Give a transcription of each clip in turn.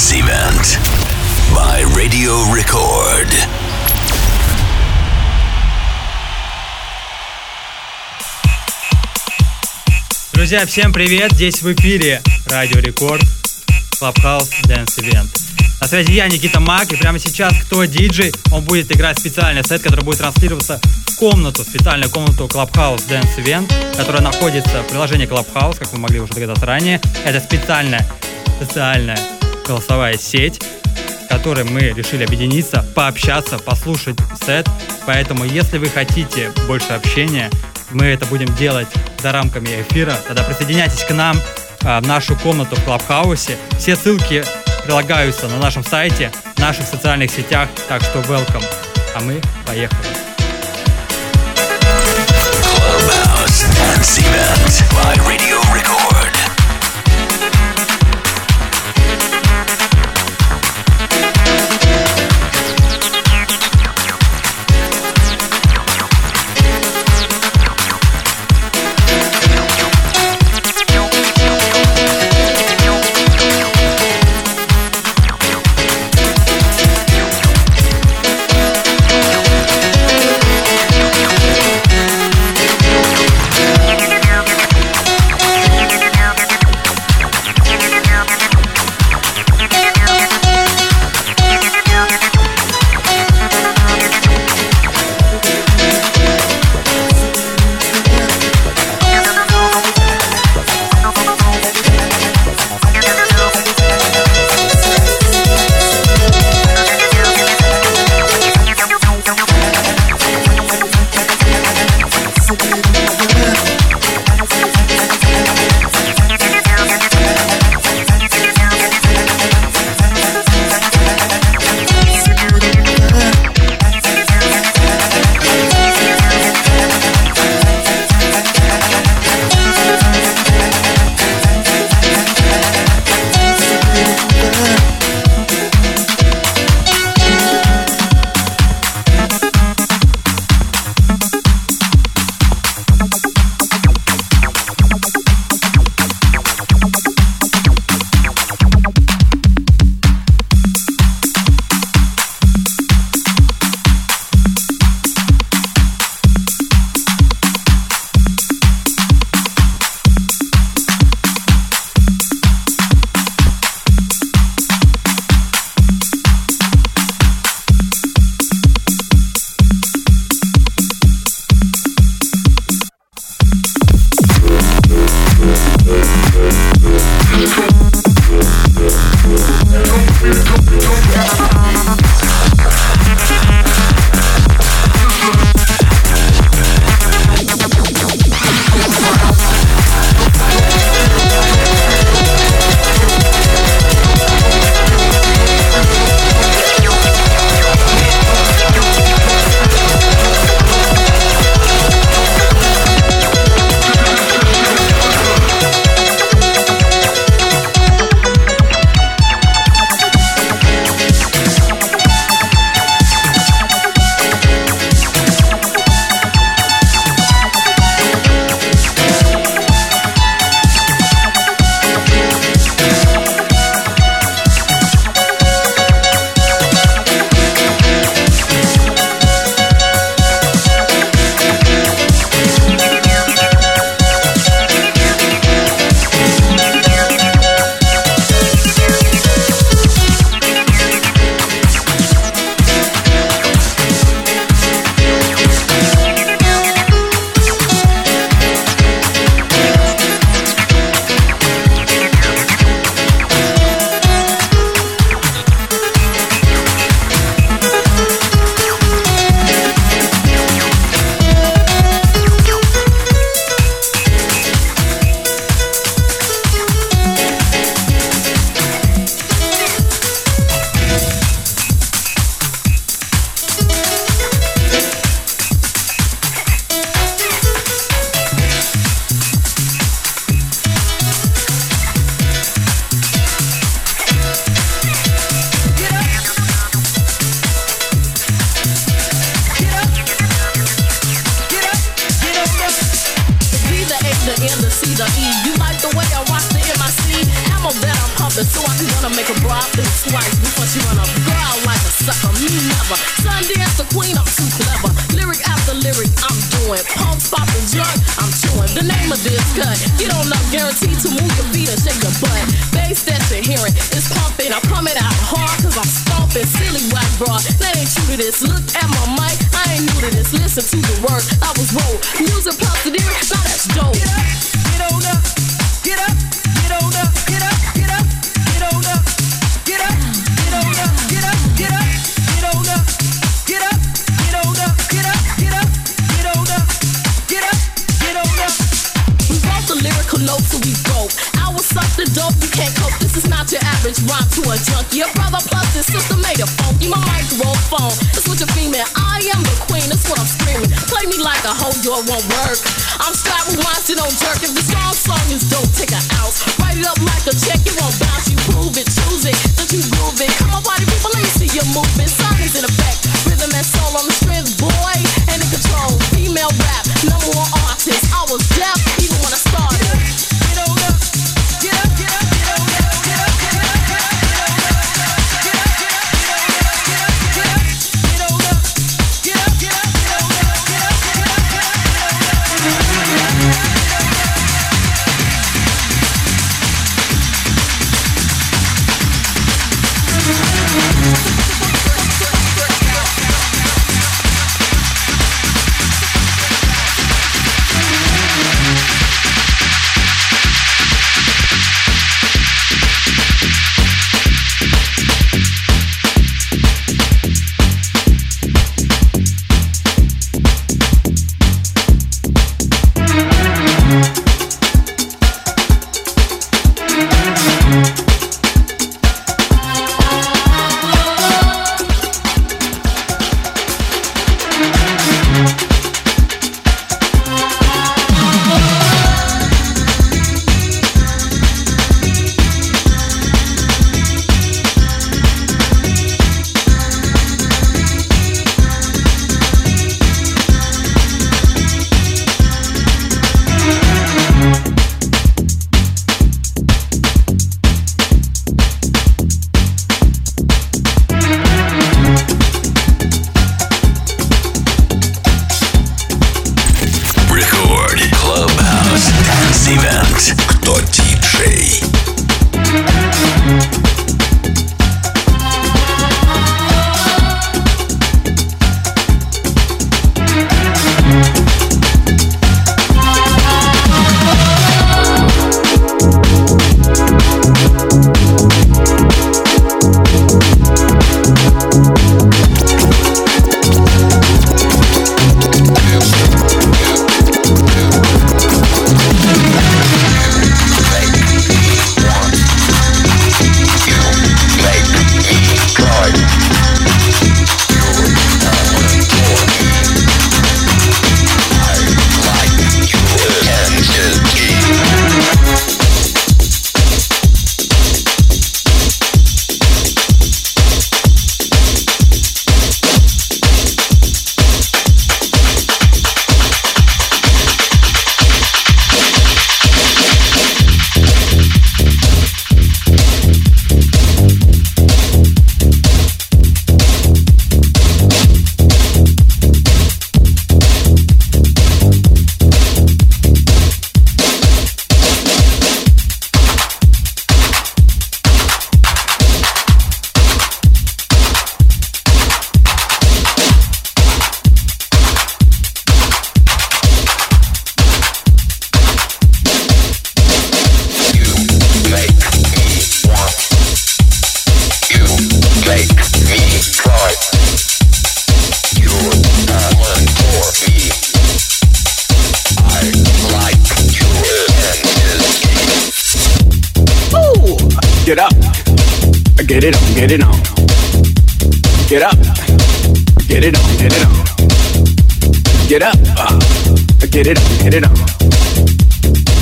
Dance Event by Radio Record. Друзья, всем привет! Здесь в эфире Радио Рекорд, Clubhouse Dance Event. На связи я, Никита Мак, и прямо сейчас кто диджей, он будет играть специальный сет, который будет транслироваться в комнату, специальную комнату Clubhouse Dance Event, которая находится в приложении Clubhouse, как вы могли уже догадаться ранее. Это специальная социальная голосовая сеть, в которой мы решили объединиться, пообщаться, послушать сет. Поэтому, если вы хотите больше общения, мы это будем делать за рамками эфира, тогда присоединяйтесь к нам а, в нашу комнату в Клабхаусе. Все ссылки прилагаются на нашем сайте, в наших социальных сетях, так что welcome. А мы поехали. By Radio Record. Your brother plus his sister made a phone. You my microphone. This with your female. I am the queen. That's what I'm screaming. Play me like a hoe. Your won't work. I'm strapped with mine. So don't jerk. If the song song is don't take an ounce. Write it up like a check. It won't bounce. You prove it. Choose it. That you groove it. Come on, body, people. Let me see you moving.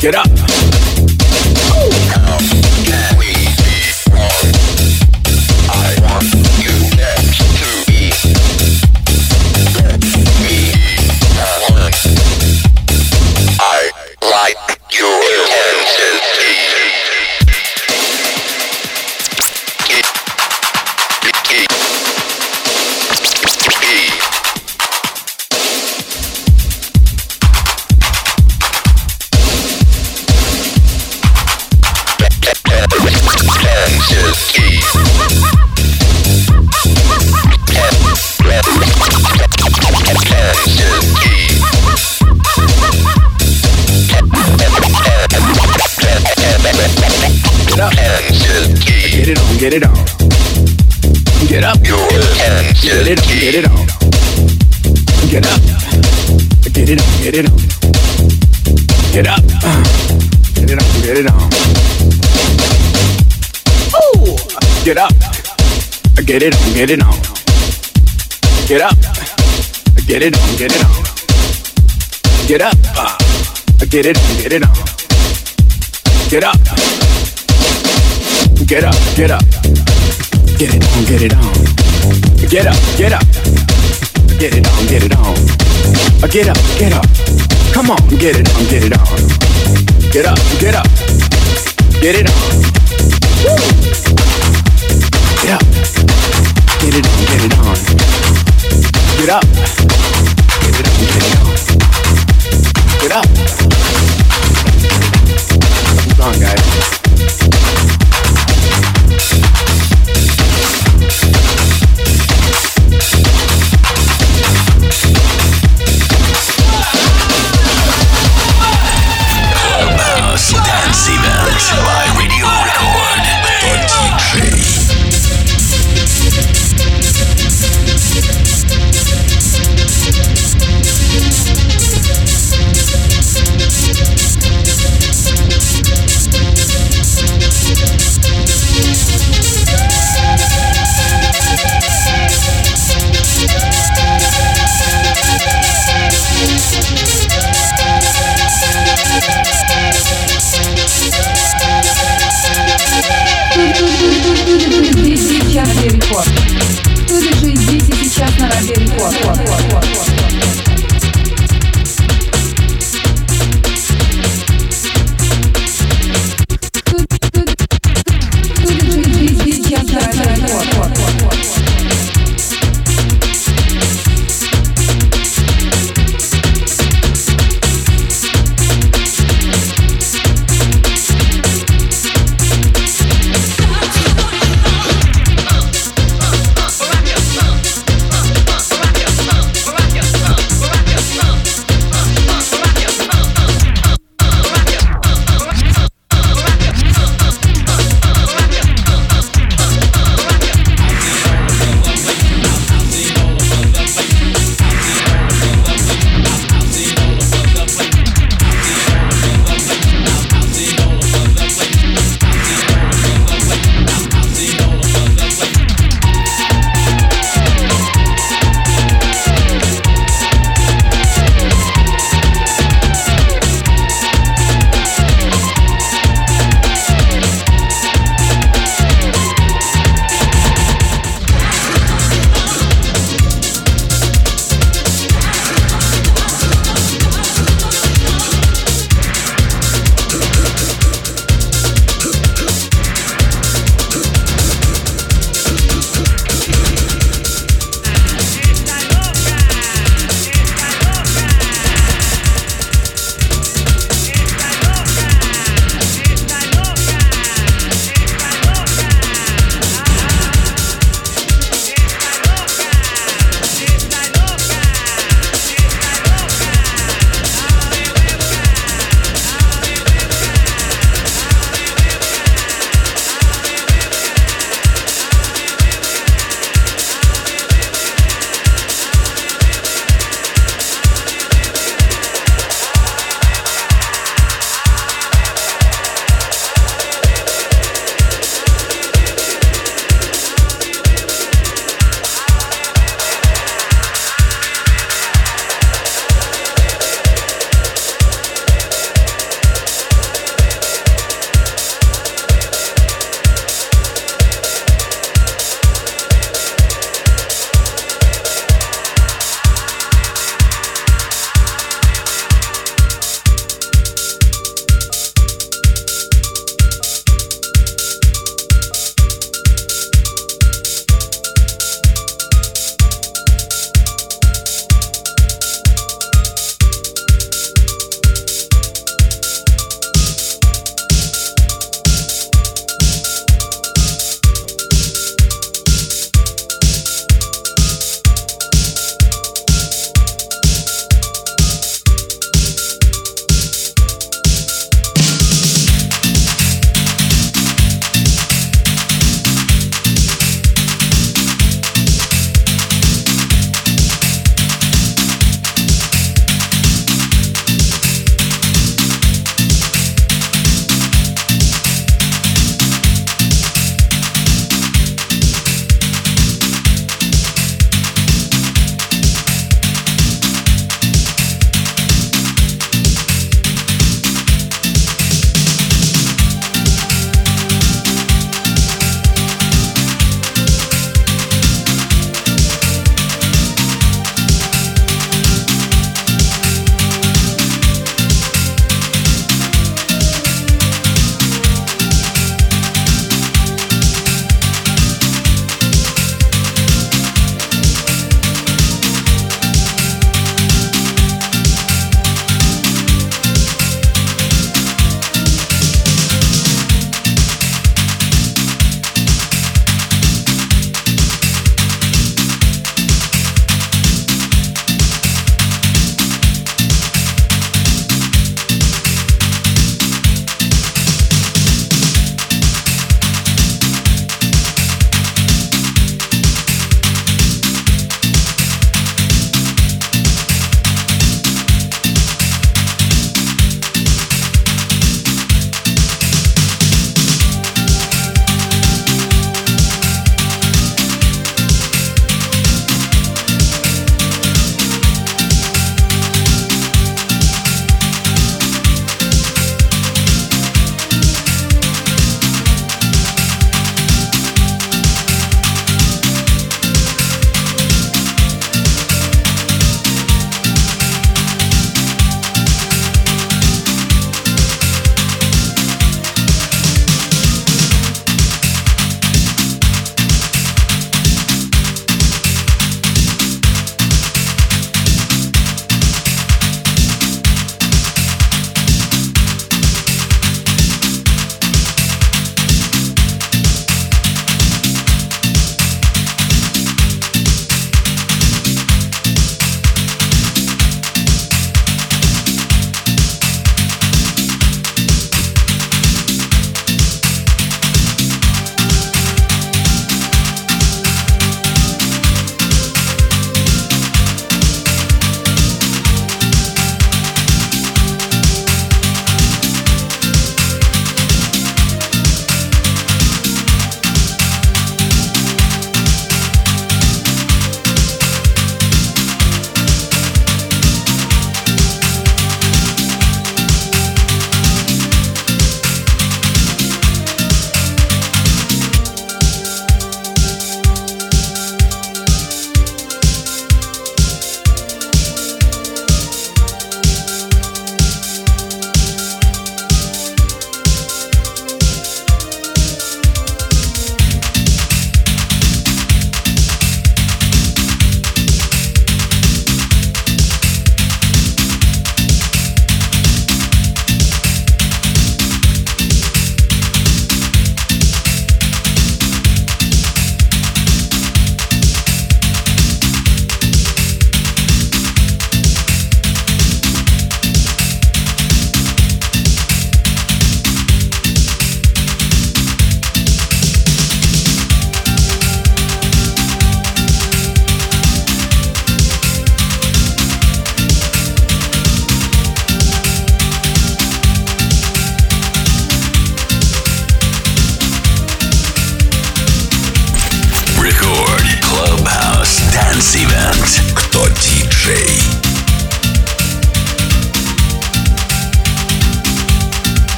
Get up. Get it on, get it on. Get up. Get it on, get it on. Get up. Get it on, get it on. Get up. Get it on, get it on. Ooh. Get up. Get it on, get it on. Get up. Get it on, get it on. Get up. Get it on, get it on. Get up. Get up, get up. Get it on, get it on. Get up, get up. Get it on, get it on. Get up, get up. Come on, get it on, get it on. Get up, get up. Get it on. Woo. Get up. Get it on, get it on. Get up. Get it on, get it on. Get up. Come on, guys.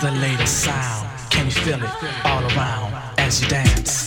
the latest sound. Can you feel it all around? Итальянский дуэт, состоящий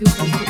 Di.